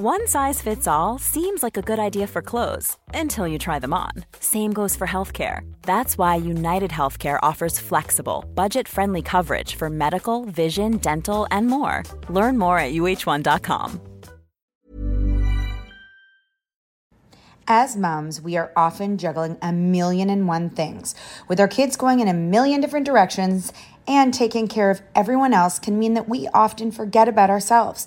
One size fits all seems like a good idea for clothes until you try them on. Same goes for healthcare. That's why United Healthcare offers flexible, budget friendly coverage for medical, vision, dental, and more. Learn more at uhone.com. As moms, we are often juggling a million and one things. With our kids going in a million different directions and taking care of everyone else can mean that we often forget about ourselves.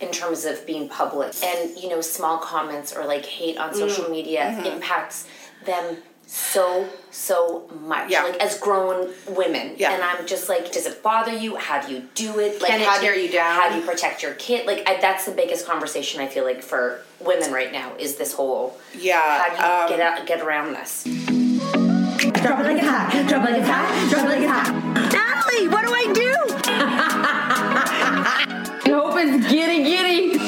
in terms of being public. And you know small comments or like hate on social mm. media mm-hmm. impacts them so so much. Yeah. like as grown women. Yeah. and i'm just like does it bother you? How do you do it? Like can it tear you down? how do you protect your kid? Like I, that's the biggest conversation i feel like for women right now is this whole yeah how do you um, get out get around this? Drop it like a hat drop it like a hat drop it like a hat natalie what do i do? I hope it's giddy giddy.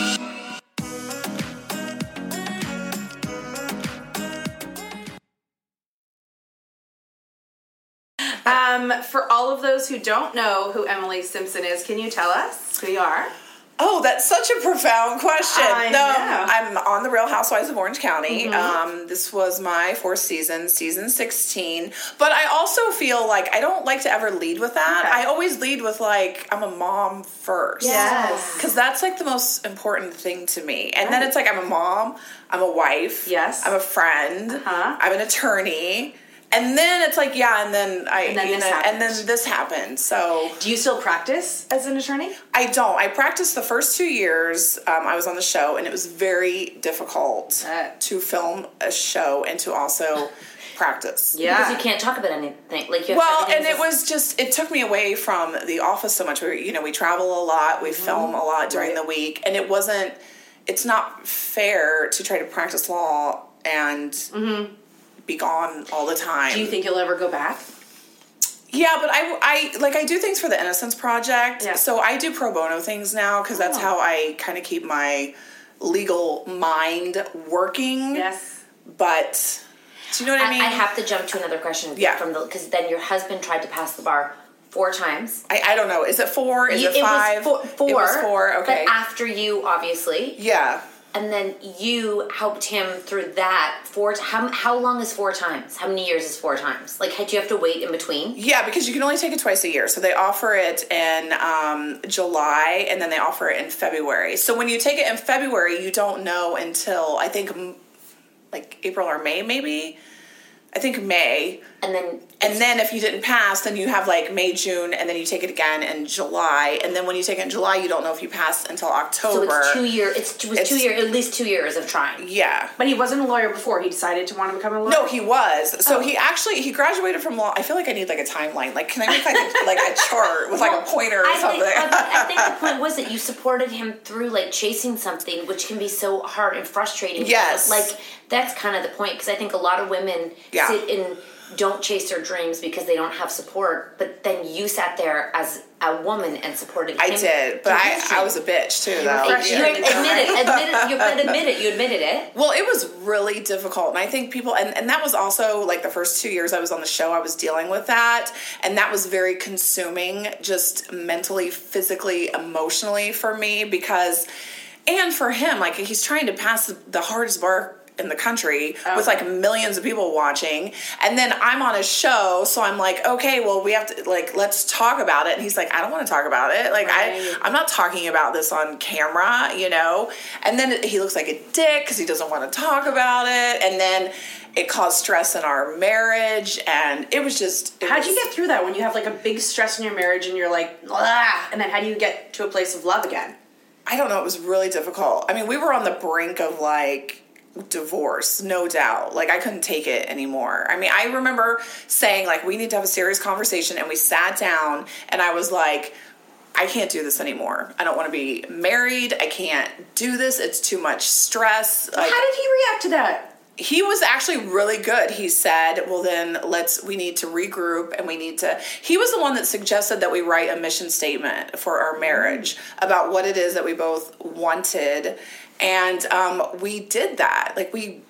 Um, for all of those who don't know who Emily Simpson is, can you tell us who you are? Oh, that's such a profound question. I no, know. I'm on the Real Housewives of Orange County. Mhm. Um, this was my fourth season, season 16. But I also feel like I don't like to ever lead with that. I always lead with like I'm a mom first. Yes. Because that's like the most important thing to me. And then it's like I'm a mom, I'm a wife, Yes. I'm a friend, Uh-huh. I'm an attorney. And then it's like, yeah, and then I, And then this know, and happened. then this happened. So, do you still practice as an attorney? I don't. I practiced the first two years. Um, I was on the show, and it was very difficult to film a show and to also practice. yeah Because you can't talk about anything. Like you Well, and it was just it took me away from the office so much. We, you know, we travel a lot, we film a lot during the week, and it wasn't. It's not fair to try to practice law and be gone all the time. Do you think you'll ever go back? Yeah, but I, I like I do things for the Innocence Project. Yeah. So I do pro bono things now because that's Oh. how I kind of keep my legal mind working. Yes. But do you know what I, mean? I have to jump to another question. Yeah. From the because then your husband tried to pass the bar four times. I, I don't know. Is it four? Is You- it five? was four, four. It was four. Okay. But after you, obviously. Yeah. And then you helped him through that four. T- how how long is four times? How many years is four times? Like, do you have to wait in between? Yeah, because you can only take it twice a year. So they offer it in um, July and then they offer it in February. So when you take it in February, you don't know until I think like April or May, maybe. I think May. And then and then if you didn't pass, then you have like May, June, and then you take it again in July. And then when you take it in July, you don't know if you pass until October. So it's two year. It's it was two It's- year. At least two years of trying. Yeah. But he wasn't a lawyer before. He decided to want to become a lawyer. No, he was. Oh. So he actually he graduated from law. I feel like I need like a timeline. Like, can I make like a, like a chart with like a pointer or I something? think, I think the point was that you supported him through like chasing something, which can be so hard and frustrating. Yes. like that's kind of the point because I think a lot of women Yeah. sit and don't chase their dreams because they don't have support. But then you sat there as a woman and supported. I him did, but I, I was a bitch too, You though. were frustrated. Yeah. Admit it. Admit it. You but admit it. You admitted it. Well, it was really difficult. And I think people, and, and that was also like the first two years I was on the show, I was dealing with that. And that was very consuming, just mentally, physically, emotionally for me because, and for him, like he's trying to pass the, the hardest bar in the country with like millions of people watching and then i'm on a show so i'm like okay well we have to like let's talk about it and he's like i don't want to talk about it like i i'm not talking about this on camera you know and then he looks like a dick because he doesn't want to talk about it and then it caused stress in our marriage and it was just it How'd you get through that when you have like a big stress in your marriage and you're like, ah, and then how do you get to a place of love again? I don't know. It was really difficult. I mean, we were on the brink of like divorce, no doubt. Like I couldn't take it anymore. I mean, I remember saying like we need to have a serious conversation and we sat down and I was like I can't do this anymore. I don't want to be married. I can't do this. It's too much stress. Like, how did he react to that? He was actually really good. He said, "Well, then let's we need to regroup and we need to." He was the one that suggested that we write a mission statement for our marriage about what it is that we both wanted, and um, we did that. Like we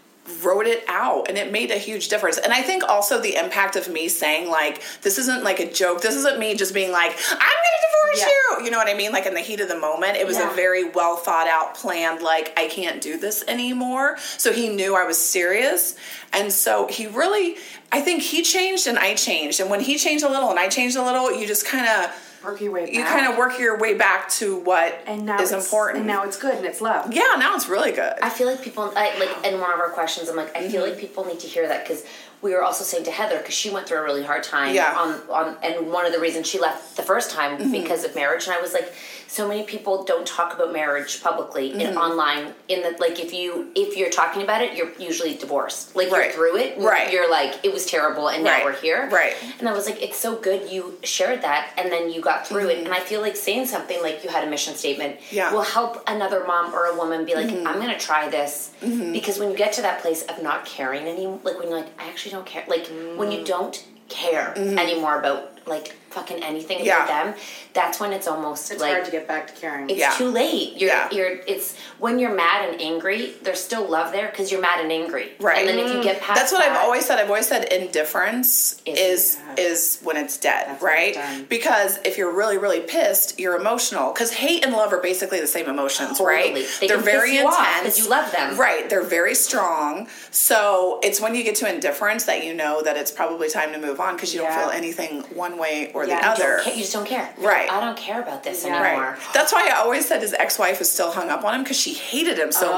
wrote it out and it made a huge difference. And i think also the impact of me saying like this isn't like a joke. This isn't me just being like i'm gonna divorce you. You know what i mean? Like in the heat of the moment it was Yeah. a very well thought out planned like i can't do this anymore. So he knew i was serious. And so he really i think he changed and i changed. And when he changed a little and i changed a little you just kind of work your way you kind of work your way back to what and now is it's, important And now it's good and it's love. yeah now it's really good I feel like people, I, like in one of our questions, I'm like, I feel Mm-hmm. like people need to hear that because we were also saying to Heather because she went through a really hard time. Yeah. On on and one of the reasons she left the first time Mm-hmm. because of marriage, and I was like, so many people don't talk about marriage publicly Mm-hmm. and online. In the like, if you if you're talking about it, you're usually divorced. Like Right. you're through it. Right. You're like, it was terrible, and now we're here. Right. And I was like, it's so good you shared that, and then you got through it. And I feel like saying something like you had a mission statement Mm-hmm. Yeah. Mm-hmm. will help another mom or a woman be like, I'm gonna try this because when you get to that place of not caring anymore, like when you're like, I actually don't care, like when Mm. you don't care Mm-hmm. anymore about like fucking anything Yeah. about them, that's when it's almost It's like hard to get back to caring. it's Yeah. too late. You're Yeah. you're it's when you're mad and angry, there's still love there because you're mad and angry. Right. And then if you get past That's what I've always said. I've always said indifference Is- is is when it's dead, That's right? it's. Because if you're really really pissed, you're emotional. Because hate and love are basically the same emotions, right? Totally. They are can very piss you off you love them. right? They're very strong. So it's when you get to indifference that you know that it's probably time to move on because you Yeah. don't feel anything one way or Yeah, the you other. you just don't care. Right. I don't care about this Yeah. anymore. Right. That's why I always said his ex-wife is still hung up on him because she hated him so Oh.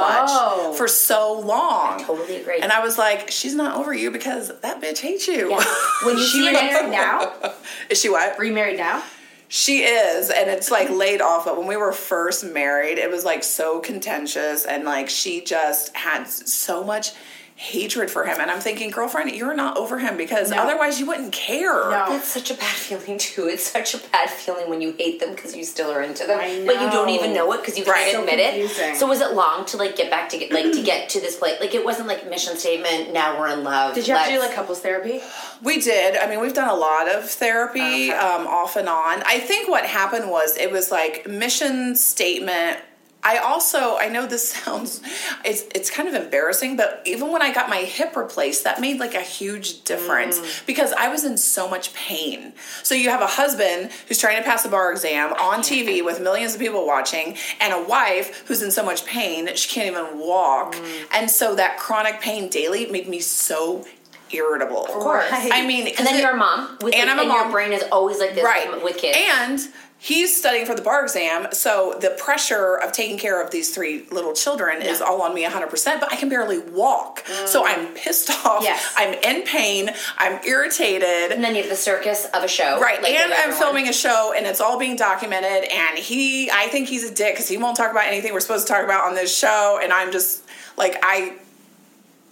much for so long. I totally agree. And I was like, she's not over you because that bitch hates you. Yeah. When you she remarried now? is she what? Remarried now? She is, and it's like laid off. But when we were first married, it was like so contentious, and like she just had so much hatred for him. And I'm thinking, girlfriend, you're not over him because No. otherwise you wouldn't care. No. That's such a bad feeling too. It's such a bad feeling when you hate them because you still are into them, I but you don't even know it because you Right. can't So admit confusing. it. So was it long to like get back to get like to get to this place? Like it wasn't like mission statement. Now we're in love. Did you have to do like couples therapy? We did. I mean, we've done a lot of therapy, um, off and on. I think what happened was it was like mission statement. I also I know this sounds it's it's kind of embarrassing, but even when I got my hip replaced, that made like a huge difference mm. because I was in so much pain. So you have a husband who's trying to pass the bar exam on TV with millions of people watching, and a wife who's in so much pain that she can't even walk. Mm. And so that chronic pain daily made me so irritable. Of course. I mean, And then you're a mom, with And like, I'm a and mom. your brain is always like this right with kids. and he's studying for the bar exam so the pressure of taking care of these three little children is all on me 100% but i can barely walk mm. so i'm pissed off Yes. i'm in pain i'm irritated and then you have the circus of a show, Right, like, and I'm filming a show, and it's all being documented. And he, I think he's a dick because he won't talk about anything we're supposed to talk about on this show. And I'm just like, I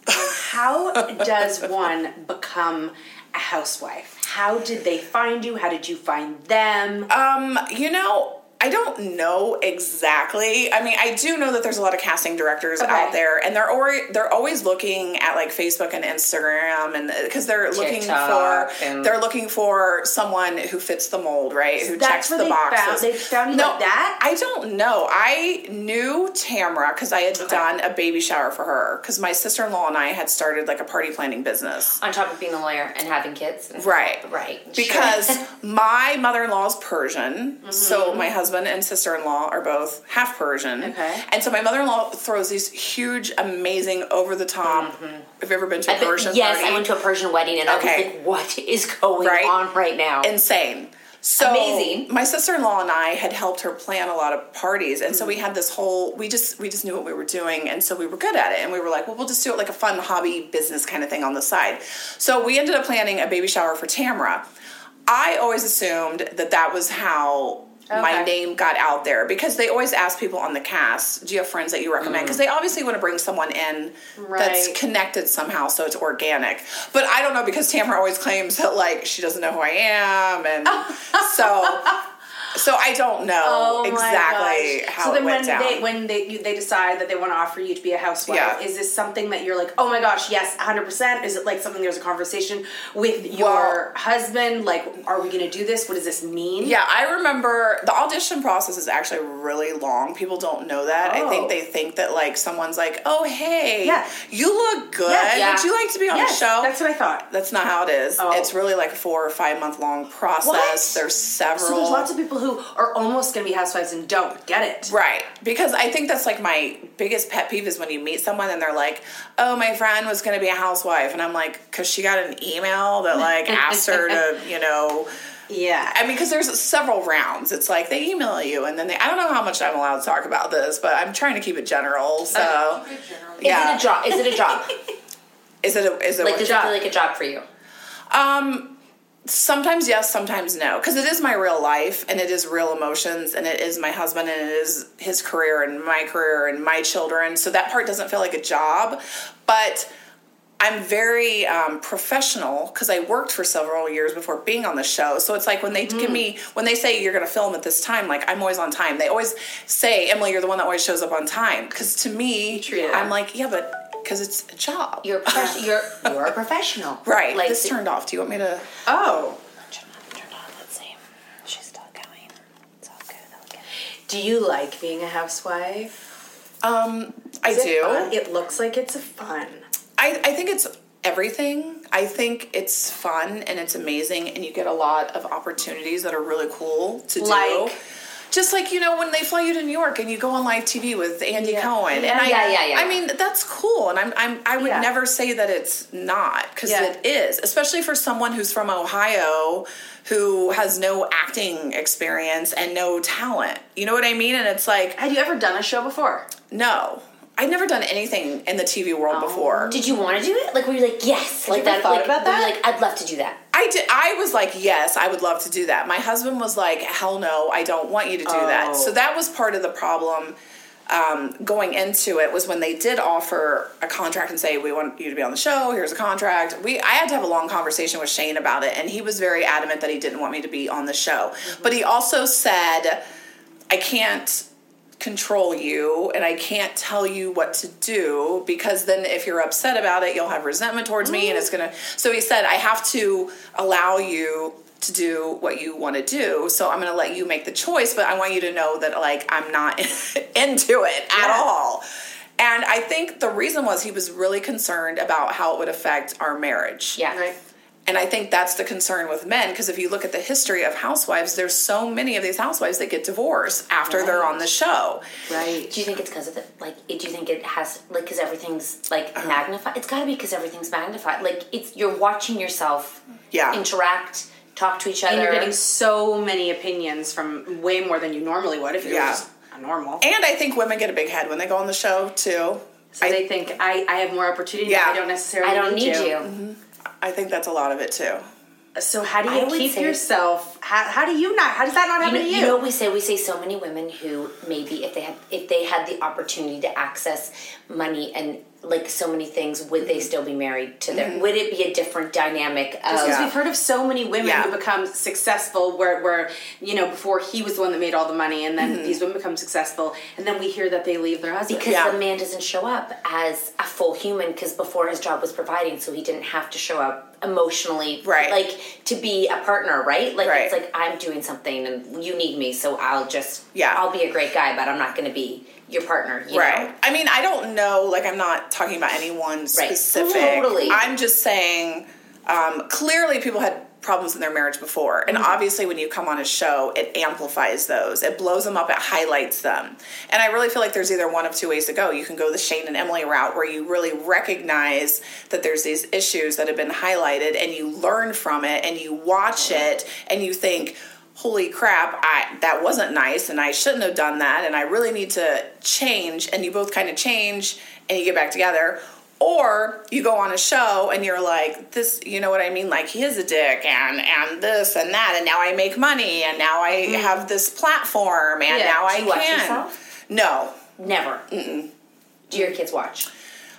How does one become a housewife? How did they find you? How did you find them? Um, you know, I don't know exactly. I mean, I do know that there's a lot of casting directors Okay. out there, and they're they're always looking at like Facebook and Instagram, and because they're looking TikTok for and- they're looking for someone who fits the mold, right? Who That's checks the they boxes. found- they found you no, like that? I don't know. I knew Tamra because I had done a baby shower for her because my sister in law and I had started like a party planning business. on top of being a lawyer and having kids. Right. Right. Because Sure. my mother in law is Persian. Mm-hmm. So my husband and sister in law are both half Persian. Okay. And so my mother in law throws these huge, amazing, over the top. Have you ever been to a I've been- Persian yes, party? I went to a Persian wedding and I was like, what is going Right? on right now? Insane. So Amazing. my sister-in-law and I had helped her plan a lot of parties, and Mm-hmm. so we had this whole. We just we just knew what we were doing, and so we were good at it. And we were like, well, we'll just do it like a fun hobby business kind of thing on the side. So we ended up planning a baby shower for Tamra. I always assumed that that was how my name got out there because they always ask people on the cast, "Do you have friends that you recommend?" Mm. Because they obviously want to bring someone in that's connected somehow, so it's organic. But I don't know because Tamra always claims that like she doesn't know who I am, and so so I don't know Oh exactly how so then it went when down. they when they you, they decide that they want to offer you to be a housewife, Yeah. is this something that you're like, oh my gosh, yes, 100? percent Is it like something there's a conversation with your Well- husband? Like, are we going to do this? What does this mean? Yeah, I remember the audition process is actually really long. People don't know that. I Oh. think they think that like someone's like, "Oh, hey, Yeah. you look good. Yeah. Would you like to be on Yes, the show?" that's what I thought. That's not how it is. Oh. It's really like a four or five month long process. What? There's several. So there's lots of people who are almost going to be housewives and don't get it. Right. Because I think that's like my biggest pet peeve is when you meet someone and they're like, oh, my friend was going to be a housewife. And I'm like, because she got an email that like asked her to, you know. Yeah. I mean, because there's several rounds. It's like they email you and then they, I don't know how much I'm allowed to talk about this, but I'm trying to keep it general. So, is yeah. it a job? Is it a job? Is it a, is it like, a does it job? feel like a job for you? Um, sometimes yes, sometimes no, because it is my real life and it is real emotions and it is my husband and it is his career and my career and my children. So that part doesn't feel like a job, but I'm very um, professional because I worked for several years before being on the show. So it's like when they give me when they say you're going to film at this time, like I'm always on time. They always say, Emily, you're the one that always shows up on time. Because to me. I'm like, yeah, but because it's a job. You're a prof- you're you're a professional, right? Like, this turned off. Do you want me to? Oh, Do you like being a housewife? Um, I do. It, fun? it looks like it's fun. I I think it's everything. I think it's fun and it's amazing, and you get a lot of opportunities that are really cool to like, do just like you know when they fly you to New York and you go on live TV with Andy Yeah. Cohen, Yeah. and I, Yeah, yeah, yeah. I mean that's cool, and I'm, I'm I would never say that it's not because it is, especially for someone who's from Ohio who has no acting experience and no talent. You know what I mean? And it's like Had you ever done a show before? no, I'd never done anything in the TV world Oh. before. Did you want to do it? Like, were you like, yes? like that? thought like, about that? Like, I'd love to do that. I did. I was like, yes, I would love to do that. My husband was like, hell no, I don't want you to do that. Oh. So that was part of the problem um, going into it was when they did offer a contract and say, we want you to be on the show. Here's a contract. We I had to have a long conversation with Shane about it, and he was very adamant that he didn't want me to be on the show. But he also said, I can't control you and I can't tell you what to do because then if you're upset about it you'll have resentment towards me and it's going to so he said I have to allow you to do what you want to do so I'm going to let you make the choice but I want you to know that like I'm not into it at Yeah. all and I think the reason was he was really concerned about how it would affect our marriage Yeah. Right. And I think that's the concern with men because if you look at the history of housewives, there's so many of these housewives that get divorced after they're on the show. Right. Do you think it's because of the like? Do you think it has like because everything's like Uh-huh. magnified? It's got to be because everything's magnified. Like it's you're watching yourself Yeah. interact, talk to each other. And you're getting so many opinions from way more than you normally would if you Yeah. just a normal. And I think women get a big head when they go on the show too. So I, they think I, I have more opportunity. Yeah. I don't necessarily. I don't need you. you. I think that's a lot of it too. So how do you would keep yourself? How, how do you not? How does that not You happen know, to you you? know what we say? We say so many women who maybe if they had if they had the opportunity to access money and like so many things, would they mm-hmm. still be married to their? Mm-hmm. Would it be a different dynamic? Because Yeah. we've heard of so many women Yeah. who become successful where, where, you know, before he was the one that made all the money and then mm-hmm. these women become successful and then we hear that they leave their husband. because Yeah. the man doesn't show up as a full human because before his job was providing so he didn't have to show up emotionally Right. like to be a partner right like Right. it's like i'm doing something and you need me so i'll just Yeah. i'll be a great guy but i'm not going to be your partner you right. know I mean, I don't know. Like, I'm not talking about anyone specific. Totally. I'm just saying. Um, clearly, people had problems in their marriage before, and obviously, when you come on a show, it amplifies those. It blows them up. It highlights them. And I really feel like there's either one of two ways to go. You can go the Shane and Emily route, where you really recognize that there's these issues that have been highlighted, and you learn from it, and you watch it, and you think holy crap i that wasn't nice and i shouldn't have done that and i really need to change and you both kind of change and you get back together. Or you go on a show and you're like this you know what i mean? Like he is a dick and and this and that and now i make money and now i mm-hmm. have this platform and Yeah. now Do i can. yourself? no. Never. Mm-mm. do your kids watch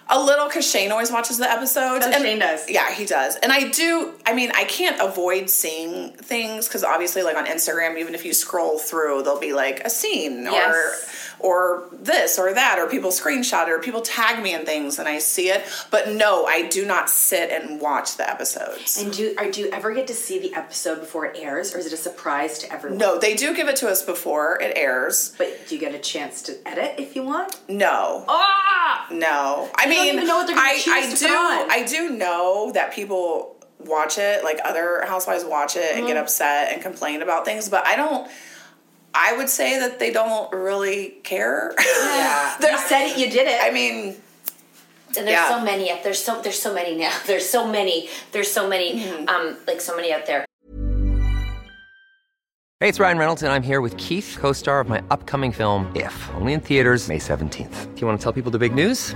A little because Shane always watches the episodes. Oh, and- Shane does. Yeah, he does. And I do, I mean, I can't avoid seeing things because obviously, like on Instagram, even if you scroll through, there'll be like a scene Yes. or or this or that, or people screenshot it, or people tag me in things and I see it. But no, I do not sit and watch the episodes. And do, or do you ever get to see the episode before it airs or is it a surprise to everyone? no, they do give it to us before it airs. But do you get a chance to edit if you want? No. Ah! No, I You mean, don't even know what they're gonna I, choose I to do, put on. I do know that people watch it, like other housewives watch it and get Mm-hmm. upset and complain about things, but I don't. I would say that they don't really care. Yeah. You said it, you did it. I mean, and there's Yeah. so many there's so there's so many now there's so many there's so many Mm-hmm. um like so many out there Hey, it's Ryan Reynolds, and I'm here with Keith, co star of my upcoming film, If, only in theaters, May 17th. Do you want to tell people the big news?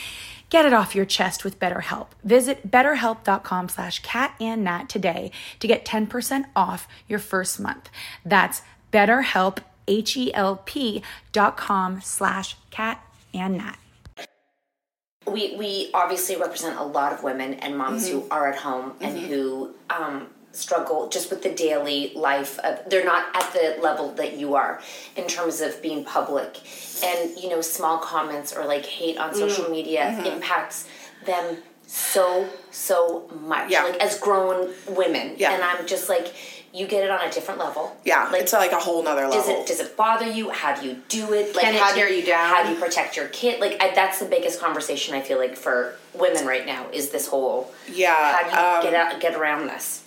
Get it off your chest with BetterHelp. Visit betterhelp.com slash cat and today to get 10% off your first month. That's betterhelp, H-E-L-P dot com slash cat and. We, we obviously represent a lot of women and moms mm-hmm. who are at home and mm-hmm. who um, struggle just with the daily life of they're not at the level that you are in terms of being public. And you know small comments or like hate on social mm. media mm-hmm. impacts them so so much. Yeah. like as grown women. Yeah. and i'm just like you get it on a different level. Yeah. Like, it's like a whole nother level does it does it bother you? How do you do it? Like Can how do you down? how do you protect your kid? Like I, that's the biggest conversation i feel like for women right now is this whole yeah how do you um, get out, get around this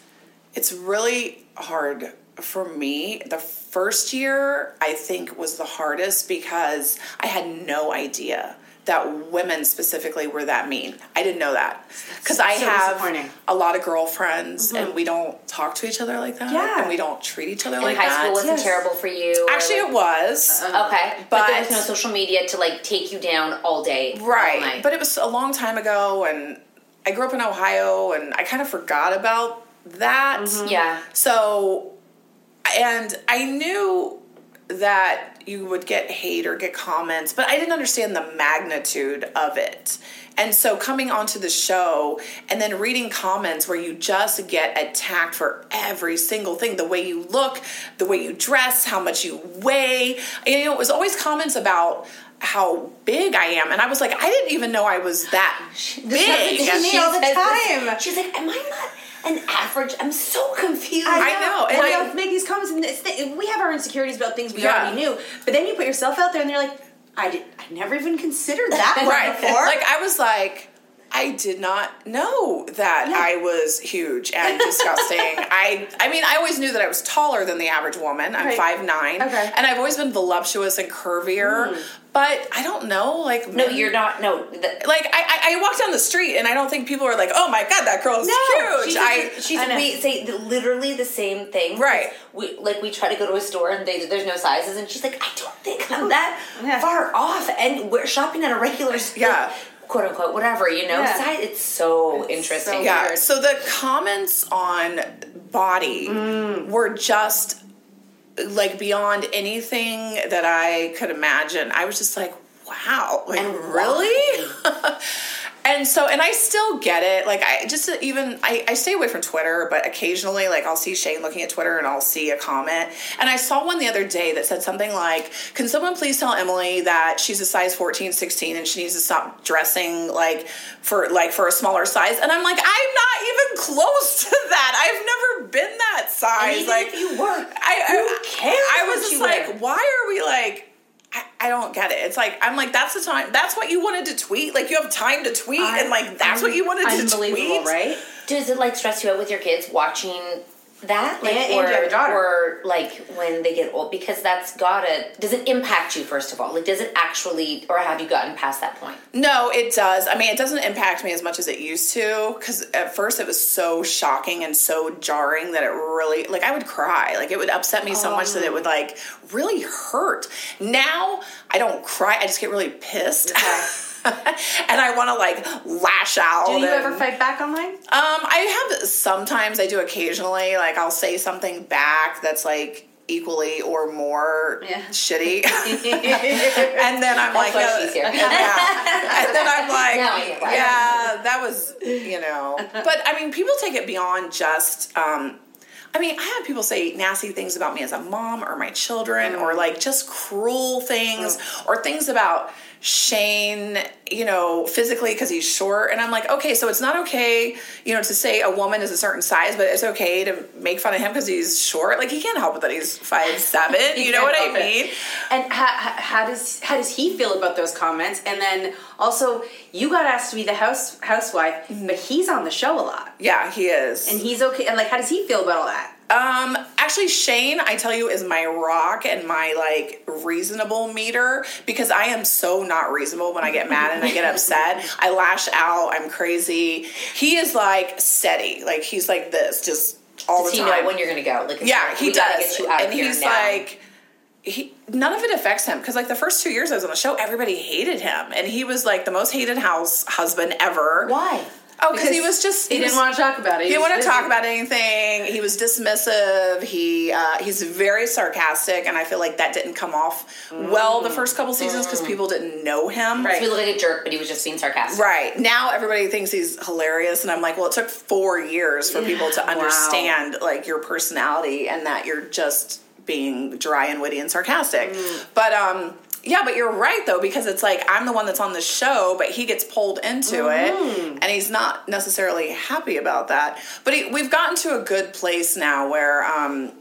it's really hard for me. The first year, I think, was the hardest because I had no idea that women specifically were that mean. I didn't know that because I so have a lot of girlfriends mm-hmm. and we don't talk to each other like that. Yeah, and we don't treat each other and like high that. High school wasn't yes. terrible for you. Actually, like, it was. Uh, okay, but, but, there was no social media to like take you down all day, right? All but it was a long time ago, and I grew up in Ohio, and I kind of forgot about that. Mm-hmm. Yeah. So, and I knew that you would get hate or get comments, but I didn't understand the magnitude of it. And so coming onto the show and then reading comments where you just get attacked for every single thing the way you look, the way you dress, how much you weigh. You know, it was always comments about how big I am. And I was like, I didn't even know I was that big. to me all the time. She's like, am I not an average? I'm so confused. I know, and And I- I make these comments, and it's th- we have our insecurities about things we Yeah. already knew. But then you put yourself out there, and they're like, I did. I never even considered that right. before. Like I was like, I did not know that I was huge and disgusting. I I mean, I always knew that I was taller than the average woman. I'm Right. five nine, Okay. and I've always been voluptuous and curvier. Hmm. But I don't know, like no, you're not. No, the, Like I, I, I walk down the street and I don't think people are like, "Oh my god, that girl's huge." She's, I, she's I we say literally the same thing. Right. We like we try to go to a store and they, there's no sizes and she's like, I don't think I'm that Yeah. far off. And we're shopping at a regular store. Yeah. Quote unquote, whatever, you know, Yeah. size. It's so interesting. yeah. weird. So the comments on body Mm. were just like beyond anything that I could imagine. I was just like, wow, like And really? and so, and I still get it. Like, I just even I, I stay away from Twitter, but occasionally, like, I'll see Shane looking at Twitter and I'll see a comment. And I saw one the other day that said something like, "Can someone please tell Emily that she's a size 14, 16, and she needs to stop dressing like for like for a smaller size?" And I'm like, I'm not even close to that. I've never been that size. like, if you were, I, who I, cares I was just like, wear? why are we like? I, I don't get it. It's like I'm like that's the time. That's what you wanted to tweet. Like you have time to tweet, and like that's what you wanted to tweet, right? Does it like stress you out with your kids watching that? Like, And- or, you have daughter. or like when they get old, because that's gotta. Does it impact you first of all? Like, does it actually, or have you gotten past that point? No, it does. I mean, it doesn't impact me as much as it used to because at first it was so shocking and so jarring that it really, like, I would cry. Like, it would upset me so much that it would, oh. like, really hurt. Now, I don't cry. I just get really pissed. and I want to, like, lash out. Do you and- ever fight back online? Um, I have sometimes. I do occasionally. Like, I'll say something back that's, like, equally or more Yeah. shitty. and then I'm like, why no- here. yeah. And then I'm like, Now I get why. yeah, that was, you know. But I mean, people take it beyond just. Um, I mean, I have people say nasty things about me as a mom or my children, or like just cruel things, or things about Shane, you know, physically because he's short. And I'm like, okay, so it's not okay, you know, to say a woman is a certain size, but it's okay to make fun of him because he's short. Like he can't help it that he's five seven. you know what I Can't it. mean? And how, how, how does how does he feel about those comments? And then also, you got asked to be the house housewife, mm-hmm. but he's on the show a lot, Yeah, he is. and he's okay. And like, how does he feel about all that? Um, actually, Shane, I tell you, is my rock and my like reasonable meter because I am so not reasonable when I get mad and I get upset. I lash out. I'm crazy. He is like steady. Like he's like this, just all Does the he time. know when you're gonna go? Like, yeah, like, he does. Get you out and he's now. like. He, none of it affects him because like the first two years I was on the show, everybody hated him, and he was like the most hated house husband ever. why? Oh, because he was just he, didn't was- want to talk about it. he didn't want to busy. talk about anything. He was dismissive. He uh, he's very sarcastic, and I feel like that didn't come off well the first couple seasons because people didn't know him. So he looked like a jerk, but he was just being sarcastic. Right now, everybody thinks he's hilarious, and I'm like, well, it took four years for people to understand like your personality and that you're just being dry and witty and sarcastic. But um, yeah, but you're right though because it's like I'm the one that's on the show, but he gets pulled into it, and he's not necessarily happy about that. But he, we've gotten to a good place now where. Um,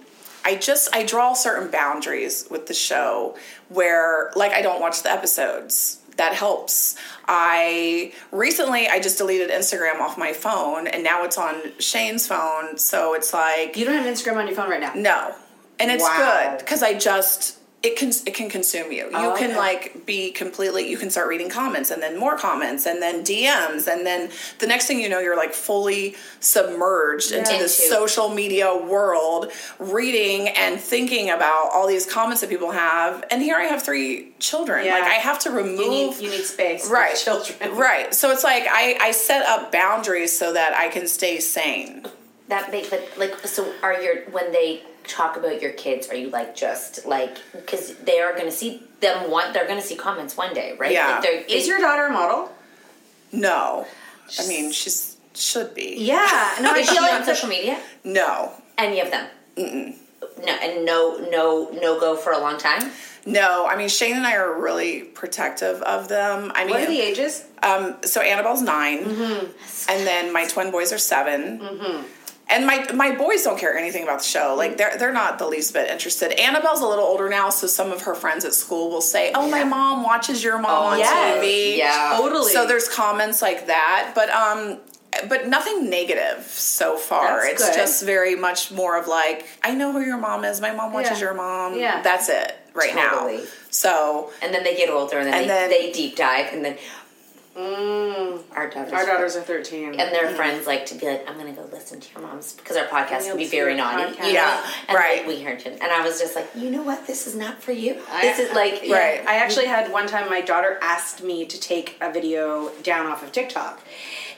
I just I draw certain boundaries with the show where like I don't watch the episodes. That helps. I recently I just deleted Instagram off my phone and now it's on Shane's phone. So it's like You don't have Instagram on your phone right now. no. And it's Wow. good because I just it can it can consume you. You Oh, can okay. like be completely you can start reading comments and then more comments and then DMs and then the next thing you know you're like fully submerged into this Into. social media world reading and thinking about all these comments that people have and here I have three children. Yeah. Like I have to remove You need you need space. for right children. right so it's like I, I set up boundaries so that i can stay sane that make but like so are your when they talk about your kids are you like just like because they are going to see them one they're going to see comments one day right Yeah. like they're- Is your daughter a model? No, I mean she's should be. Yeah. No, I is she feel on social media No, any of them Mm-mm. no and no no no go for a long time no. I mean Shane and I are really protective of them. I mean, What are the ages? Um, so Annabelle's 9 Mm-hmm. and then my twin boys are 7 And my my boys don't care anything about the show. Like they're they're not the least bit interested. Annabelle's a little older now, so some of her friends at school will say, "Oh, my mom watches your mom on yes. TV." Yeah. Totally. So there's comments like that, but um, but nothing negative so far. That's it's good. just very much more of like, "I know who your mom is. My mom watches Yeah. your mom." Yeah. That's it right Totally. now. So and then they get older and then, And they, then- they deep dive and then our daughters Our daughters are 13. and their friends like to be like, I'm gonna go listen to your mom's because our podcast can be very naughty. podcast. Yeah, and right. Like, we heard it. And I was just like, you know what? This is not for you. This is like Yeah. Right. I actually had one time my daughter asked me to take a video down off of TikTok.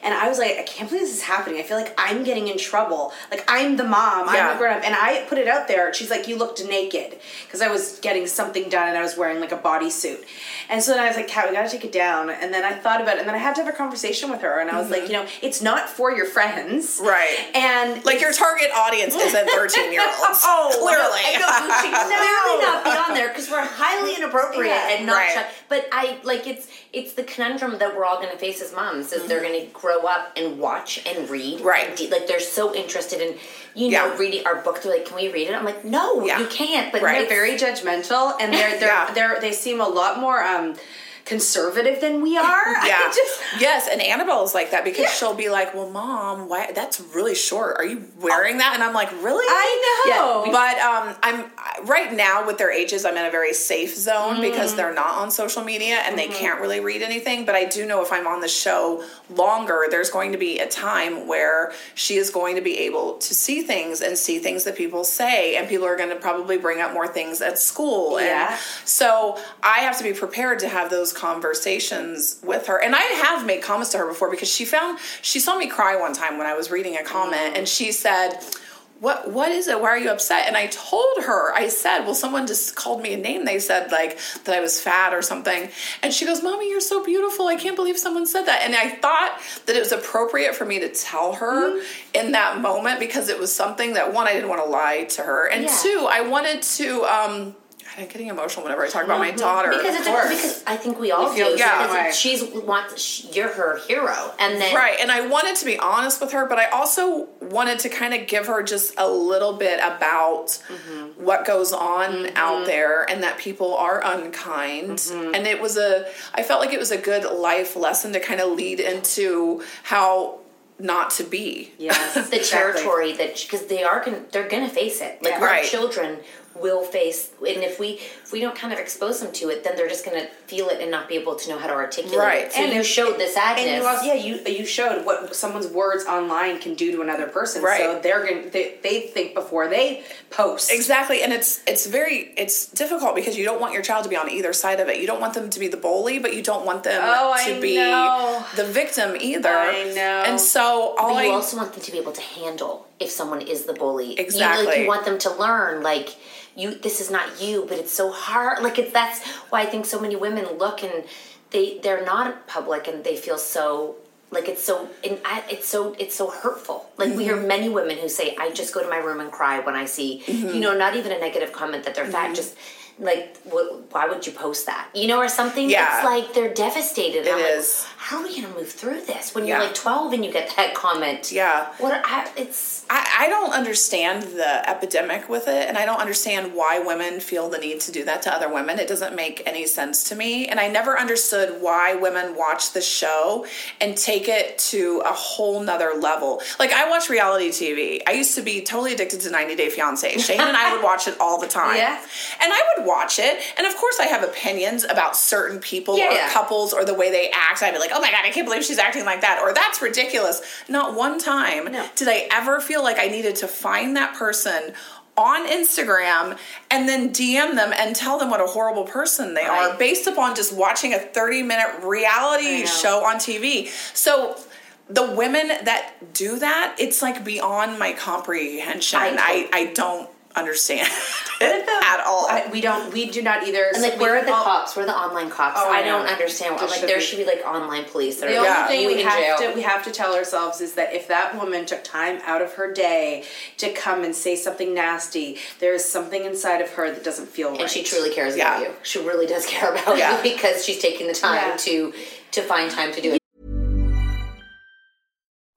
And I was like, I can't believe this is happening. I feel like I'm getting in trouble. Like I'm the mom, I'm the grown up. And I put it out there. She's like, you looked naked because I was getting something done and I was wearing like a bodysuit. And so then I was like, Kat, we gotta take it down. And then I thought about it, and then I had to have a conversation with her. And I was like, you know, it's not for your friends, Mm-hmm. Right. And like your target audience isn't 13 year olds. Oh, clearly. You should clearly not be on there because we're highly inappropriate Yeah, and not. right. shy- But I like it's it's the conundrum that we're all going to face as moms is they're going to grow up and watch and read. Right. and de- like they're so interested in you know Yeah. reading our book. They're like, can we read it? I'm like, no, Yeah. you can't. But Right. they're very judgmental and they're they're, Yeah. they're they seem a lot more um conservative than we are. Yeah. Just yes, and Annabelle is like that because she'll be like, "Well, mom, why? That's really short. Are you wearing that?" And I'm like, "Really?" I know. Yeah, but um, I'm right now with their ages. I'm in a very safe zone because mm. they're not on social media and they mm-hmm. can't really read anything. But I do know if I'm on the show longer, there's going to be a time where she is going to be able to see things and see things that people say, and people are going to probably bring up more things at school. Yeah. And so I have to be prepared to have those conversations with her. And I have made comments to her before because she found she saw me cry one time when I was reading a comment mm-hmm. and she said, what what is it? Why are you upset? And I told her, I said, well, someone just called me a name. They said like that I was fat or something. And she goes, Mommy, you're so beautiful. I can't believe someone said that. And I thought that it was appropriate for me to tell her in that moment because it was something that one, I didn't want to lie to her. And Yeah. two, I wanted to um I'm getting emotional whenever I talk about my mm-hmm. daughter. because it's course. because I think we all feel do. same because way. she's wants sh- you're her hero, and then Right, and I wanted to be honest with her, but I also wanted to kind of give her just a little bit about mm-hmm. what goes on mm-hmm. out there and that people are unkind. And it was a, I felt like it was a good life lesson to kind of lead into how not to be. yes, the territory that because they are gonna they're gonna face it like Yeah. our Right. children will face and if we if we don't kind of expose them to it then they're just gonna feel it and not be able to know how to articulate Right. it so And you showed this sadness And you also, yeah, you you showed what someone's words online can do to another person. right. So they're going they, they think before they post. Exactly, and it's it's very it's difficult because you don't want your child to be on either side of it. You don't want them to be the bully, but you don't want them Oh, to I be know. the victim either. I know. And so all but you I also want them to be able to handle if someone is the bully you, like, Exactly. you want them to learn like you this is not you but it's so hard like it's that's why i think so many women look and they they're not public and they feel so like it's so and I, it's so it's so hurtful like we Mm-hmm. hear many women who say i just go to my room and cry when i see Mm-hmm. you know not even a negative comment that they're fat just like why would you post that you know or something Yeah. it's like they're devastated It is. like how are we gonna move through this when you're like 12 and you get that comment Yeah. what I, it's I, I don't understand the epidemic with it, and I don't understand why women feel the need to do that to other women. It doesn't make any sense to me. And I never understood why women watch the show and take it to a whole nother level. Like, I watch reality TV. I used to be totally addicted to 90 Day Fiancé. Shane and I would watch it all the time. Yeah. And I would watch it, and of course, I have opinions about certain people Yeah, or yeah. couples or the way they act. I'd be like, oh my God, I can't believe she's acting like that, or that's ridiculous. Not one time No. did I ever feel like I needed to find that person on Instagram and then DM them and tell them what a horrible person they are based upon just watching a 30 minute reality show on TV. So the women that do that, it's like beyond my comprehension. I, I, don't understand it at all. I, we don't. We do not either. And like, So where we are the all- cops? Where are the online cops? Oh, I I don't understand. There like, should there be. should be like online police. That The are only thing we have jail. to we have to tell ourselves is that if that woman took time out of her day to come and say something nasty, there is something inside of her that doesn't feel right. and she truly cares Yeah. about you. She really does care about Yeah. you because she's taking the time Yeah. to to find time to do it.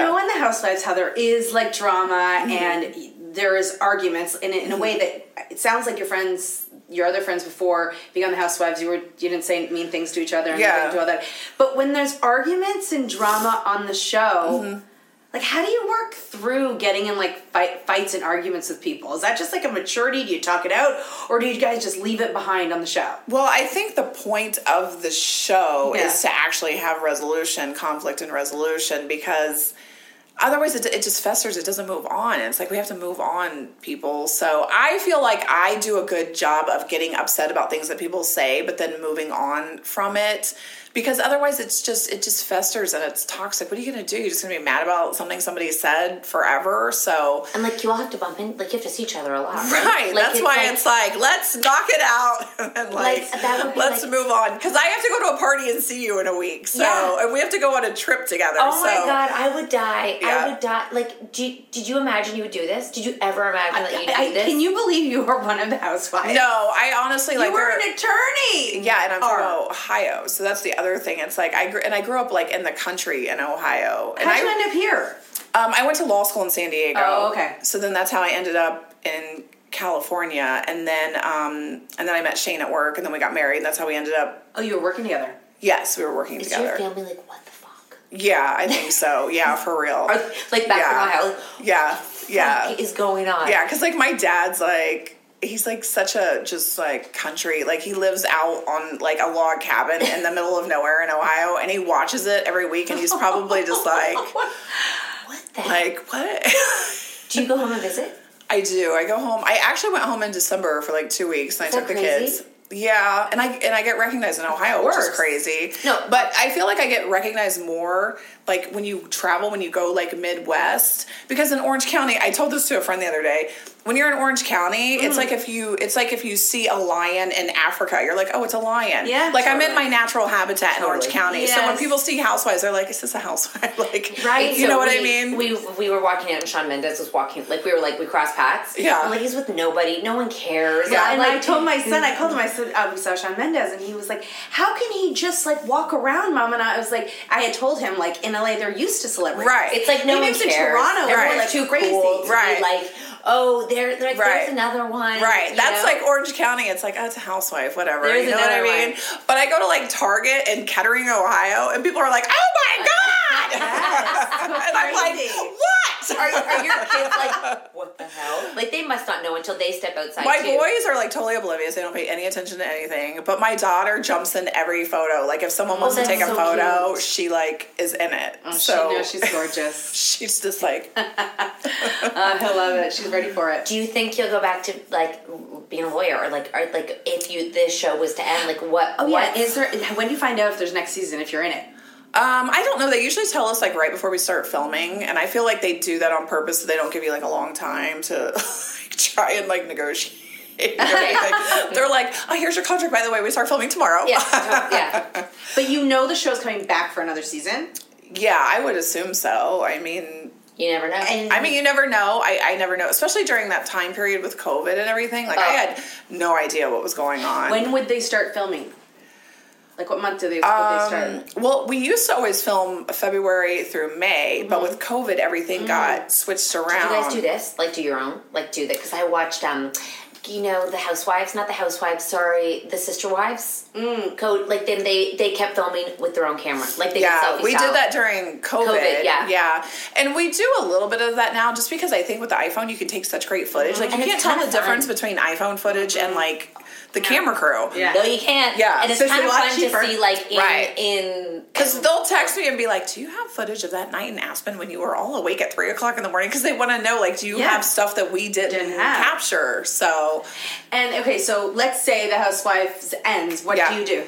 You know, in the Housewives, how there is like drama Mm-hmm. and there is arguments in in a way that it sounds like your friends, your other friends before being on the Housewives, you were you didn't say mean things to each other and you Yeah. didn't do all that. But when there's arguments and drama on the show. Mm-hmm. Like, how do you work through getting in like fight, fights and arguments with people? Is that just like a maturity? Do you talk it out, or do you guys just leave it behind on the show? Well, I think the point of the show Yeah. is to actually have resolution, conflict, and resolution because otherwise it, it just festers. It doesn't move on. It's like we have to move on, people. So I feel like I do a good job of getting upset about things that people say, but then moving on from it. Because otherwise, it's just it just festers and it's toxic. What are you gonna do? You're just gonna be mad about something somebody said forever. So And like you all have to bump in, like you have to see each other a lot, right? Right. Like, that's why it's like, let's knock it out and like, Like, that would be let's like- move on. Because I have to go to a party and see you in a week. So Yeah. and we have to go on a trip together. Oh so. my god, I would die. Yeah. I would die. Like, do did you imagine you would do this? Did you ever imagine that you'd do I, this? can you believe you were one of the housewives? No, I honestly like you were an attorney. Yeah, and I'm from Ohio, so that's the other thing. It's like I grew, and I grew up like in the country in Ohio. And How'd I you end up here? Um, I went to law school in San Diego. Oh, okay. So then that's how I ended up in California, and then um, and then I met Shane at work, and then we got married, and that's how we ended up. Oh, you were working together. Yes, we were working Is together. your family like what the fuck? Yeah, I think so. Yeah, for real. Are, like back yeah. in Ohio, like, Yeah, yeah. fuck is going on? Yeah, because like my dad's like he's like such a just like country. Like he lives out on like a log cabin in the middle of nowhere in Ohio, and he watches it every week, and he's probably just like, What the? like what? do you go home and visit? I do. I go home. I actually went home in December for like two weeks, and Is I took the crazy? kids. Yeah, and I and I get recognized in Ohio, which is crazy. No. but I feel like I get recognized more like when you travel, when you go like Midwest, because in Orange County, I told this to a friend the other day. When you're in Orange County, Mm. it's like if you it's like if you see a lion in Africa, you're like, oh, it's a lion. Yeah, like I'm in my natural habitat in Orange Totally. County. So when people see housewives, they're like, is this a housewife? like, Right, You so know what I mean? We we were walking out, and Shawn Mendes was walking. Like we were like we crossed paths. Yeah. Like he's with nobody. No one cares. Yeah, and I told my son, I called him, I said, uh, we saw Shawn Mendes, and he was like, how can he just like walk around, mom? And I was like, I had told him, like, in LA, they're used to celebrities. Right. It's like no Maybe one it's in cares. Toronto, everyone's like too crazy. cool to Right. like, oh, there, like, Right. there's another one. Right. That's know? like Orange County. It's like, oh, it's a housewife, whatever. There's you know what I mean? one. But I go to like Target in Kettering, Ohio, and people are like, oh my God! and I'm like, what? Are, are your kids like, what the hell? Like they must not know until they step outside. My too. boys are like totally oblivious. They don't pay any attention to anything. But my daughter jumps in every photo. Like if someone wants to Oh, that's take a so photo, cute. she like is in it. Oh, so she knows she's gorgeous. she's just like, Uh, I love it. She's ready for it. Do you think you'll go back to like being a lawyer, or like, or like if you this show was to end, like what? Oh yeah, is there? When do you find out if there's next season? If you're in it? Um, I don't know. They usually tell us like right before we start filming, and I feel like they do that on purpose. So they don't give you like a long time to like, try and like negotiate. They're like, "Oh, here's your contract. By the way, we start filming tomorrow." Yeah, yeah. But you know the show's coming back for another season. yeah, I would assume so. I mean, You never know. I mean, you never know. I, I never know, especially during that time period with COVID and everything. Like, I Oh. had no idea what was going on. When would they start filming? Like what month do they, would they Um, start? well, we used to always film February through May, but with COVID, everything got switched around. Mm-hmm. you guys do this? Like, do your own? Like, do that? Because I watched, um, you know, the Housewives, not the Housewives. Sorry, the Sister Wives. Mm. Code. Like, then they they kept filming with their own camera. Like, they did yeah, we style. did that during COVID. COVID, yeah. yeah, and we do a little bit of that now, just because I think with the iPhone you can take such great footage. Like you it's can't tell the difference between iPhone footage and like the camera crew. Yeah. No, you can't. Yeah. and it's So it's kind a of lot fun cheaper. to see, like, in Right. in Because they'll text me and be like, "Do you have footage of that night in Aspen when you were all awake at three o'clock in the morning?" Because they want to know, like, do you Yeah. have stuff that we didn't, Didn't have. capture? So, And okay, so let's say the Housewives ends. What Yeah. do you do?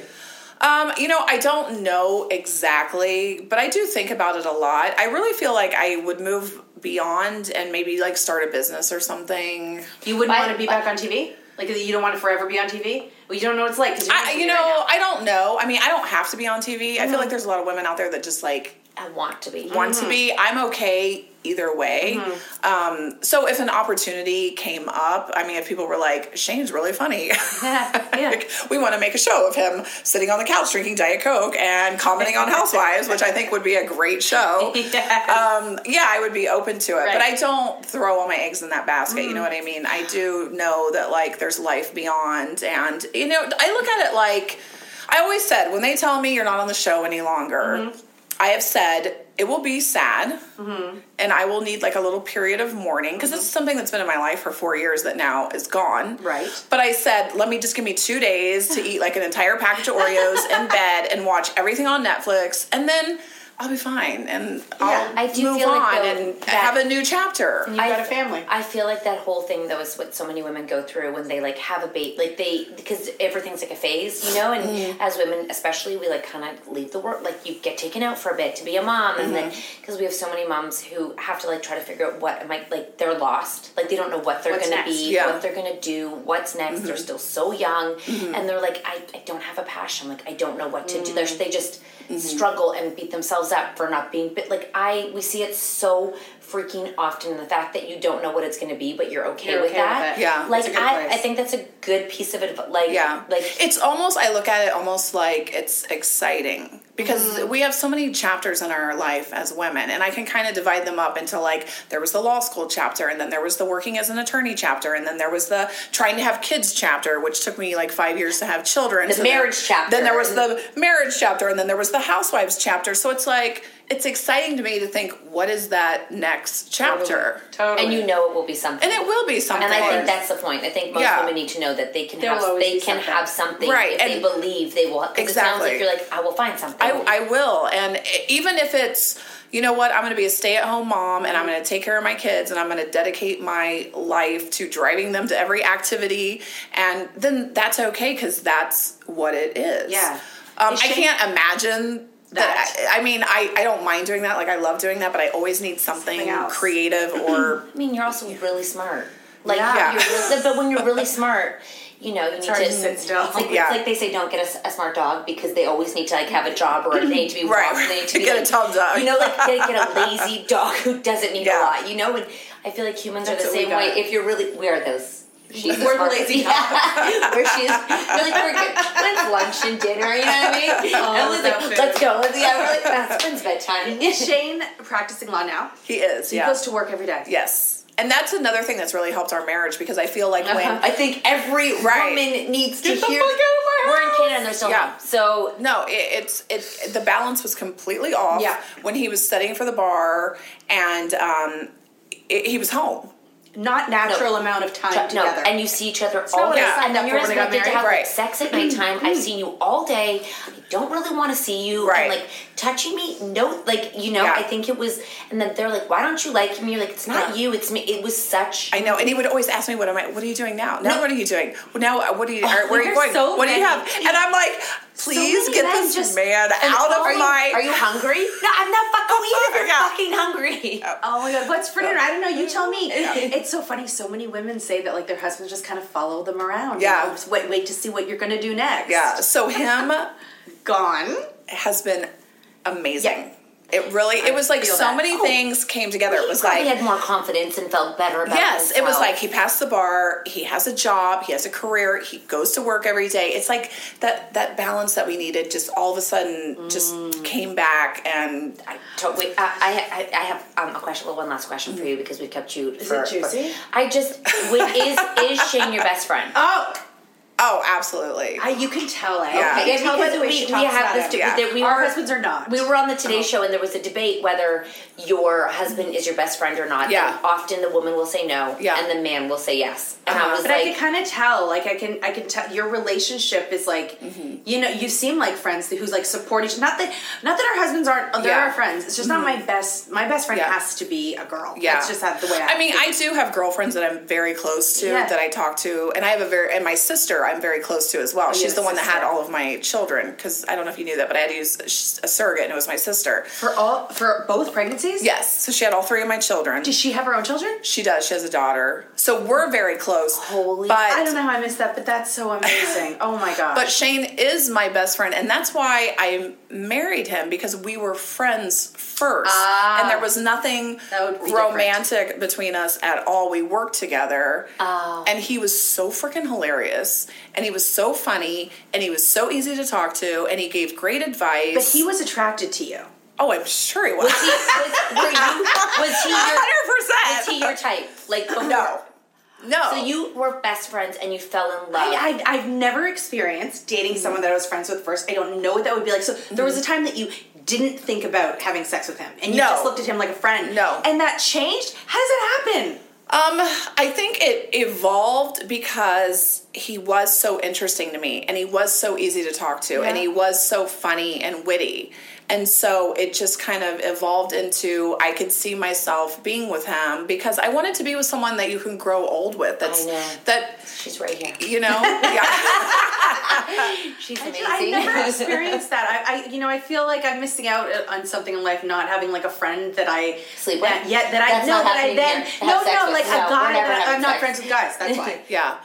um, you know, I don't know exactly, but I do think about it a lot. I really feel like I would move beyond and maybe like start a business or something. You wouldn't want to be back on TV? Like you don't want to forever be on TV? Well, you don't know what it's like. 'cause you're I, you know, right. I don't know. I mean, I don't have to be on TV. I feel like mm-hmm. there's a lot of women out there that just like I want to be. want to be. Mm-hmm. I'm okay either way. Um, so if an opportunity came up, I mean, if people were like, Shane's really funny. like, we want to make a show of him sitting on the couch drinking Diet Coke and commenting on Housewives, which I think would be a great show. Um, yeah, I would be open to it. But I don't throw all my eggs in that basket. You know what I mean? I do know that like there's life beyond. And, you know, I look at it like, I always said, when they tell me you're not on the show any longer, I have said it will be sad mm-hmm. and I will need like a little period of mourning because this is mm-hmm. something that's been in my life for four years that now is gone. Right. But I said, let me just give me two days to eat like an entire package of Oreos in bed and watch everything on Netflix and then I'll be fine and I'll I do move feel on like, though, and that- have a new chapter. You've got a family. I feel like that whole thing though is what so many women go through when they like have a baby, like they because everything's like a phase, you know. And Mm-hmm. as women, especially, we like kind of leave the work, like you get taken out for a bit to be a mom, and then Mm-hmm. because we have so many moms who have to like try to figure out what am I like they're lost, like they don't know what they're What's gonna next? be, Yeah. what they're gonna do, what's next. Mm-hmm. They're still so young, and they're like, I, I don't have a passion, like I don't know what to do. They're, they just Mm-hmm. struggle and beat themselves up for not being but like I we see it so freaking often the fact that you don't know what it's going to be but you're okay You're with okay with that it. Yeah, like it's a good I, place. I think that's a good piece of it like Yeah. like it's almost I look at it almost like it's exciting because Mm-hmm. we have so many chapters in our life as women and I can kind of divide them up into like there was the law school chapter and then there was the working as an attorney chapter and then there was the trying to have kids chapter which took me like 5 years to have children. The then- marriage chapter. Then there was the marriage chapter and then there was the housewives chapter. So it's like it's exciting to me to think what is that next chapter? Totally. and you know it will be something And it will be something. and I think that's the point. I think most Yeah. women need to know that they can There will have they can something. have something Right, if they and- believe they will. Because it sounds like Exactly. you're like I will find something. I, I will. And even if it's, you know what, I'm going to be a stay at home mom and I'm going to take care of my kids and I'm going to dedicate my life to driving them to every activity. And then that's okay because that's what it is. Yeah. Um, I can't imagine. That, I, I mean, I, I don't mind doing that. Like, I love doing that, but I always need something, Something creative or. I mean, you're also really smart. Like, Yeah. you're really, but when you're really smart, you know, you need to to sit still. Like, Yeah. It's like they say, don't get a smart dog because they always need to like have a job or they need to be Right. walked. They need to be Get a like, tall dog. You know, like they get a lazy dog who doesn't need Yeah. a lot. You know, and I feel like humans That's are the same way. If you're really, we are those. She's We're the lazy yeah. Where she's really we're good. When's lunch and dinner? You know what I mean? Oh, and Liz that like, food. let's go. Let's, yeah, we're like, that's when's bedtime. Is Shane practicing law now? He is, He yeah. goes to work every day. yes. And that's another thing that's really helped our marriage because I feel like when. I think every Right. woman needs to Get the hear. fuck out of my we're in Canada and they're still Yeah. home. So No, it, it's it. The balance was completely off. Yeah. When he was studying for the bar, and um, it, he was home. Not natural amount of time no, together. and you see each other not all what day, I signed and then you're for when I got expected to married. have like, Right. sex at nighttime. I've mm-hmm. seen you all day. I don't really want to see you, Right. and like touching me. No, like you know, Yeah. I think it was. And then they're like, "Why don't you like me You're like, "It's not Yeah. you, it's me." It was such. I know, and he would always ask me, "What am I? What are you doing now? Now, No. what are you doing? Well, now, uh, what are you? are- where are you you're going? so what do you many- have?" And I'm like, "Please many get this just- man And out of are you, my." Are you hungry? No, I'm not fucking either. Yeah. Fucking hungry. Oh my god, what's for dinner? I don't know. You tell me. It's so funny. So many women say that like their husbands just kind of follow them around. you Yeah. know, just wait, wait to see what you're gonna do next. Yeah. So him Gone. has been amazing. Yeah. It really. It was like so that. many Oh. things came together. It was like he had more confidence and felt better about Yes, it was like he passed the bar. He has a job. He has a career. He goes to work every day. It's like that that balance that we needed just all of a sudden just Mm. came back, and I, to, wait, I, I, I have um, a question. Well, one last question for you because we kept you. Is for, it juicy? for- I just wait, is is Shane your best friend? Oh, oh, absolutely. I, you can tell. Eh? Yeah. You can tell by the way we, she we have this. him. Yeah. that we Our were, husbands are not. We were on the Today Show, and there was a debate whether your husband is your best friend or not. Yeah. And often the woman will say no, Yeah. and the man will say yes. And I Uh-huh. was But I like, can kind of tell, like I can, I can tell your relationship is like, Mm-hmm. you know, you seem like friends who's like support each. Not that, not that our husbands aren't. They're Yeah. our friends. It's just not my best. My best friend Yeah. has to be a girl. Yeah. That's just how, the way I. I mean, I do have girlfriends that I'm very close to Yeah. that I talk to, and I have a very and my sister I'm very close to as well. Oh, She's have the one that had all of my children because I don't know if you knew that, but I had to use a, surrogate, and it was my sister. for all for both pregnancies. Yes, so she had all three of my children. Does she have her own children? She does. She has a daughter, so we're very close. Holy- but I don't know how I missed that, but that's so amazing. oh my god! But Shane is my best friend, and that's why I married him because we were friends first, Ah. and there was nothing That would be romantic between us at all. We worked together, Oh. and he was so freaking hilarious, and he was so funny, and he was so easy to talk to, and he gave great advice. but he was attracted to you. oh, I'm sure he was. was he, was, you, was he your, Hundred percent. was he your type? Like before? No, no. So you were best friends and you fell in love. I, I, I've never experienced dating someone that I was friends with first. I don't know what that would be like. So there was a mm-hmm. time that you didn't think about having sex with him, and you No. just looked at him like a friend. No. and that changed. How does that happen? Um, I think it evolved because he was so interesting to me and he was so easy to talk to and he was so funny and witty. And so it just kind of evolved into I could see myself being with him because I wanted to be with someone that you can grow old with. That's I know. that She's right here. you know, yeah. She's amazing. I amazing. have never experienced that. I, I, you know, I feel like I'm missing out on something in life, not having like a friend that I Sleep that, with? Yeah, that I That's no, not that I then no, no, like a guy that I'm not sex. friends with guys. That's why. Yeah.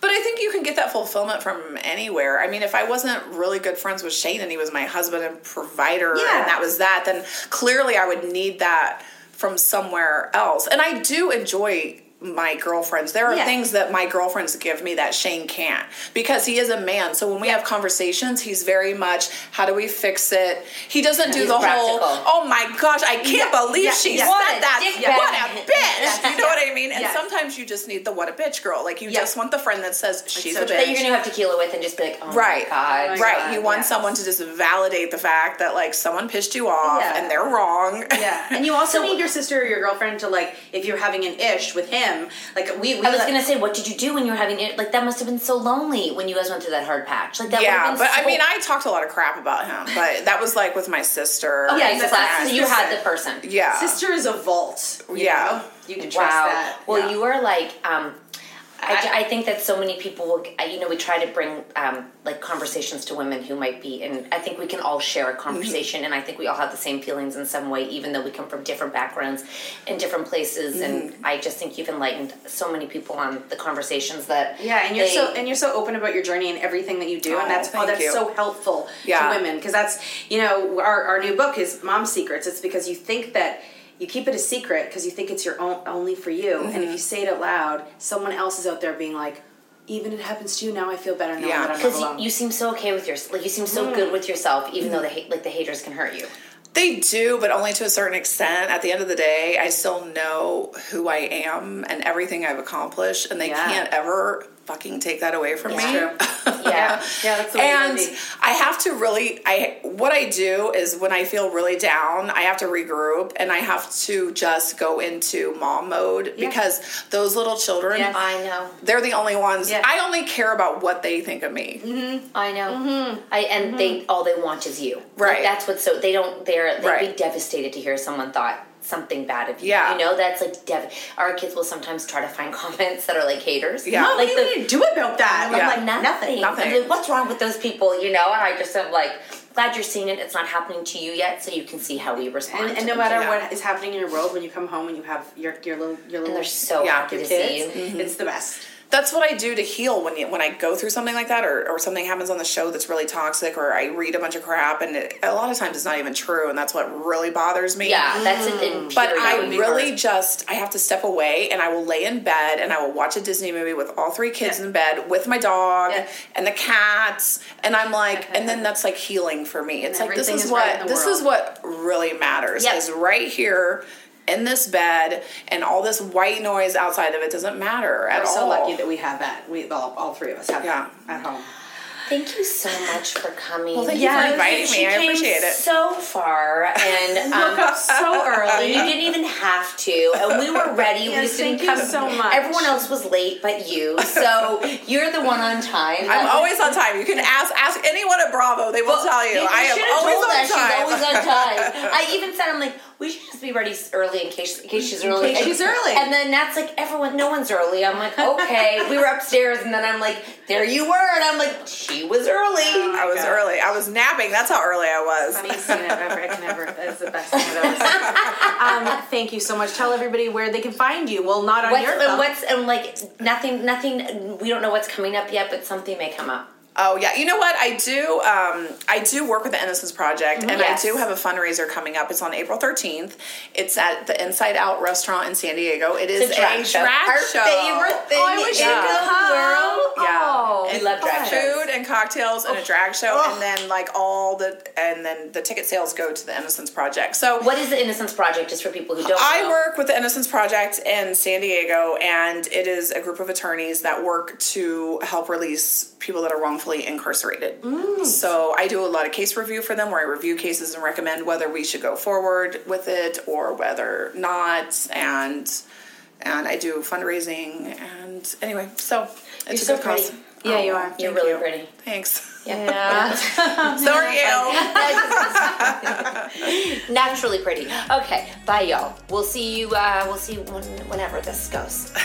But I think you can get that fulfillment from anywhere. I mean, if I wasn't really good friends with Shane and he was my husband and provider Yeah. and that was that, then clearly I would need that from somewhere else. And I do enjoy my girlfriends. There are Yeah. things that my girlfriends give me that Shane can't because he is a man. So when we have conversations, he's very much, how do we fix it? He doesn't do He's the practical. whole, oh my gosh, I can't Yeah, believe yeah, she yeah. said that. What a bitch. You know what I mean? And Yeah. sometimes you just need the what a bitch girl. Like you Yeah. just want the friend that says she's so a bitch. that you're gonna have tequila with and just be like, oh Right. my god. Oh right. God, you want someone to just validate the fact that like someone pissed you off Yeah. and they're wrong. Yeah, and you also need your sister or your girlfriend to like, if you're having an ish with him, like we. we I was let- gonna say, what did you do when you were having it? Like that must have been so lonely when you guys went through that hard patch. Like that. yeah, have but been I mean, I talked a lot of crap about him, but that was like with my sister. oh Yeah, so, that's- so you had the person. Yeah. Sister is a vault. you Yeah. know? you can trust Wow. that. Well, Yeah. you are like, um, I, I think that so many people will, you know, we try to bring um, like conversations to women who might be, and I think we can all share a Mm-hmm. conversation, and I think we all have the same feelings in some way, even though we come from different backgrounds and different places. And Mm-hmm. I just think you've enlightened so many people on the conversations that Yeah, and you're they- so and you're so open about your journey and everything that you do, Oh, and that's oh, that's you. so helpful Yeah. to women because that's you know our our new book is Mom Secrets. It's because you think that you keep it a secret because you think it's your own only for you, and Mm-hmm. if you say it out loud, someone else is out there being like, even it happens to you now. I feel better knowing Yeah. that I'm because you, you seem so okay with your like you seem so Mm. good with yourself, even though the hate like the haters can hurt you. They do, but only to a certain extent. At the end of the day, I still know who I am and everything I've accomplished, and they Yeah. can't ever fucking take that away from It's me. Yeah. Yeah, that's the way and it should be. I have to really I what I do is when I feel really down, I have to regroup and I have to just go into mom mode because those little children Yeah, I know. they're the only ones Yeah. I only care about what they think of me. Mm-hmm. I know. Mm-hmm. I and they mm-hmm. all they want is you. Right. Like, that's what. So they don't. They're they'd Right. be devastated to hear someone thought something bad of you. Yeah. You know that's like dev. Our kids will sometimes try to find comments that are like haters. Yeah. No, Like what the, do you need to do about that? I'm Yeah. like nothing. Nothing. I'm like, what's wrong with those people? You know, and I just am like, glad you're seeing it. It's not happening to you yet, so you can see how we respond. And, and no matter Yeah. what is happening in your world, when you come home and you have your your little your little and they're so Yeah. happy your to kids, see you. Mm-hmm. it's the best. That's what I do to heal when you, when I go through something like that, or, or something happens on the show that's really toxic, or I read a bunch of crap, and it, a lot of times it's not even true, and that's what really bothers me. Yeah, that's an mm. But I period. really just I have to step away, and I will lay in bed, and I will watch a Disney movie with all three kids in bed, with my dog Yeah. and the cats, and I'm like, and then that's like healing for me. It's like this is is what right this world. is what really matters Yep. is right here. In this bed, and all this white noise outside of it doesn't matter at We're all. so lucky that we have that. We all, all three of us have Yeah. that at home. Thank you so much for coming. Well, thank you for inviting she me. I came appreciate it. So far, and um, Woke up so early. You didn't even have to, and we were ready. we Yes, just didn't thank you come. so much. Everyone else was late, but you. So you're the one on time. I'm always on time. You can ask ask anyone at Bravo; they will tell you. I am always told on her time. She's always on time. I even said, I'm like, we should just be ready early in case in case she's early. case she's early. And then Nat's like, everyone, no one's early. I'm like, okay. we were upstairs, and then I'm like, there you were, and I'm like, she was early. I was early. I was napping. That's how early I was. Funniest thing I've ever, I can never, that's the best thing I've ever seen. Um, thank you so much. Tell everybody where they can find you. Well, not on What's, your phone. what's and like nothing, nothing. We don't know what's coming up yet, but something may come up. Oh yeah, you know what? I do. Um, I do work with the Innocence Project, and Yes. I do have a fundraiser coming up. It's on April thirteenth. It's at the Inside Out Restaurant in San Diego. It is It's a drag show. Our show. favorite thing Oh, I wish in you the could world. Yeah, Oh, and we love drag shows. food and cocktails and a drag show, Oh. and then like all the and then the ticket sales go to the Innocence Project. So What is the Innocence Project? Just for people who don't. I know. work with the Innocence Project in San Diego, and it is a group of attorneys that work to help release people that are wrongfully incarcerated. So I do a lot of case review for them, where I review cases and recommend whether we should go forward with it or whether not, and and I do fundraising. And anyway, so it's You're a so good cause. pretty. Yeah, you are. You're really you. pretty. Thanks. Yeah. so are you. Naturally pretty. Okay, bye y'all. We'll see you. Uh, we'll see you when, whenever this goes.